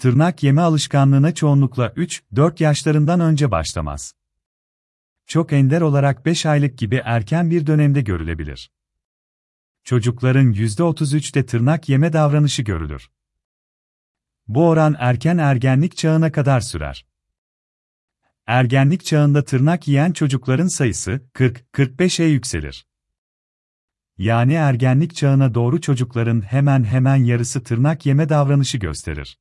Tırnak yeme alışkanlığına çoğunlukla 3-4 yaşlarından önce başlamaz. Çok ender olarak 5 aylık gibi erken bir dönemde görülebilir. Çocukların %33'te tırnak yeme davranışı görülür. Bu oran erken ergenlik çağına kadar sürer. Ergenlik çağında tırnak yiyen çocukların sayısı 40-45'e yükselir. Yani ergenlik çağına doğru çocukların hemen hemen yarısı tırnak yeme davranışı gösterir.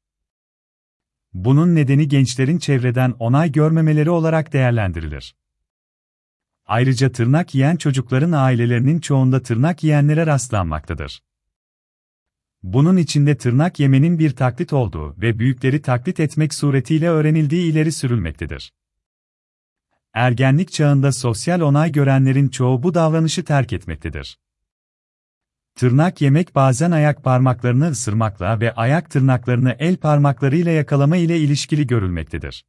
Bunun nedeni gençlerin çevreden onay görmemeleri olarak değerlendirilir. Ayrıca tırnak yiyen çocukların ailelerinin çoğunda tırnak yiyenlere rastlanmaktadır. Bunun içinde tırnak yemenin bir taklit olduğu ve büyükleri taklit etmek suretiyle öğrenildiği ileri sürülmektedir. Ergenlik çağında sosyal onay görenlerin çoğu bu davranışı terk etmektedir. Tırnak yemek bazen ayak parmaklarını ısırmakla ve ayak tırnaklarını el parmaklarıyla yakalama ile ilişkili görülmektedir.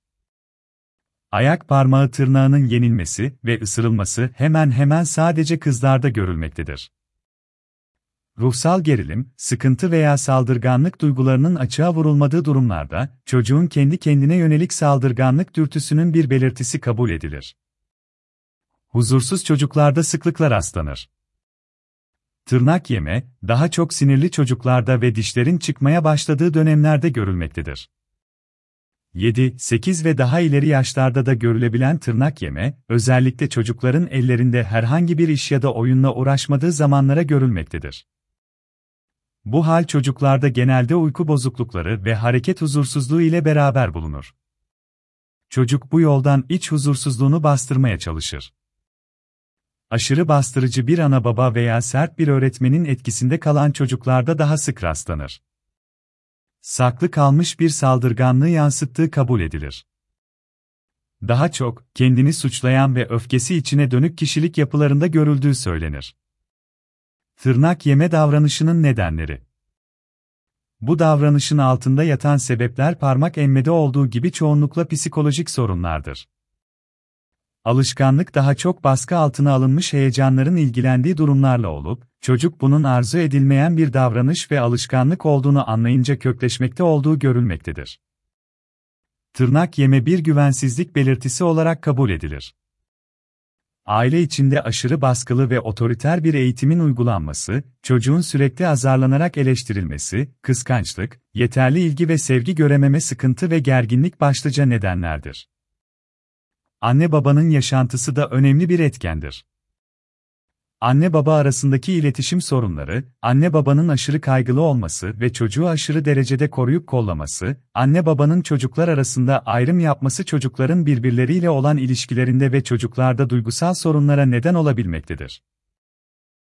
Ayak parmağı tırnağının yenilmesi ve ısırılması hemen hemen sadece kızlarda görülmektedir. Ruhsal gerilim, sıkıntı veya saldırganlık duygularının açığa vurulmadığı durumlarda, çocuğun kendi kendine yönelik saldırganlık dürtüsünün bir belirtisi kabul edilir. Huzursuz çocuklarda sıklıkla rastlanır. Tırnak yeme, daha çok sinirli çocuklarda ve dişlerin çıkmaya başladığı dönemlerde görülmektedir. 7, 8 ve daha ileri yaşlarda da görülebilen tırnak yeme, özellikle çocukların ellerinde herhangi bir iş ya da oyunla uğraşmadığı zamanlara görülmektedir. Bu hal çocuklarda genelde uyku bozuklukları ve hareket huzursuzluğu ile beraber bulunur. Çocuk bu yoldan iç huzursuzluğunu bastırmaya çalışır. Aşırı bastırıcı bir ana baba veya sert bir öğretmenin etkisinde kalan çocuklarda daha sık rastlanır. Saklı kalmış bir saldırganlığı yansıttığı kabul edilir. Daha çok, kendini suçlayan ve öfkesi içine dönük kişilik yapılarında görüldüğü söylenir. Tırnak yeme davranışının nedenleri Bu davranışın altında yatan sebepler parmak emmede olduğu gibi çoğunlukla psikolojik sorunlardır. Alışkanlık daha çok baskı altına alınmış heyecanların ilgilendiği durumlarla olup, çocuk bunun arzu edilmeyen bir davranış ve alışkanlık olduğunu anlayınca kökleşmekte olduğu görülmektedir. Tırnak yeme bir güvensizlik belirtisi olarak kabul edilir. Aile içinde aşırı baskılı ve otoriter bir eğitimin uygulanması, çocuğun sürekli azarlanarak eleştirilmesi, kıskançlık, yeterli ilgi ve sevgi görememe sıkıntı ve gerginlik başlıca nedenlerdir. Anne babanın yaşantısı da önemli bir etkendir. Anne baba arasındaki iletişim sorunları, anne babanın aşırı kaygılı olması ve çocuğu aşırı derecede koruyup kollaması, anne babanın çocuklar arasında ayrım yapması çocukların birbirleriyle olan ilişkilerinde ve çocuklarda duygusal sorunlara neden olabilmektedir.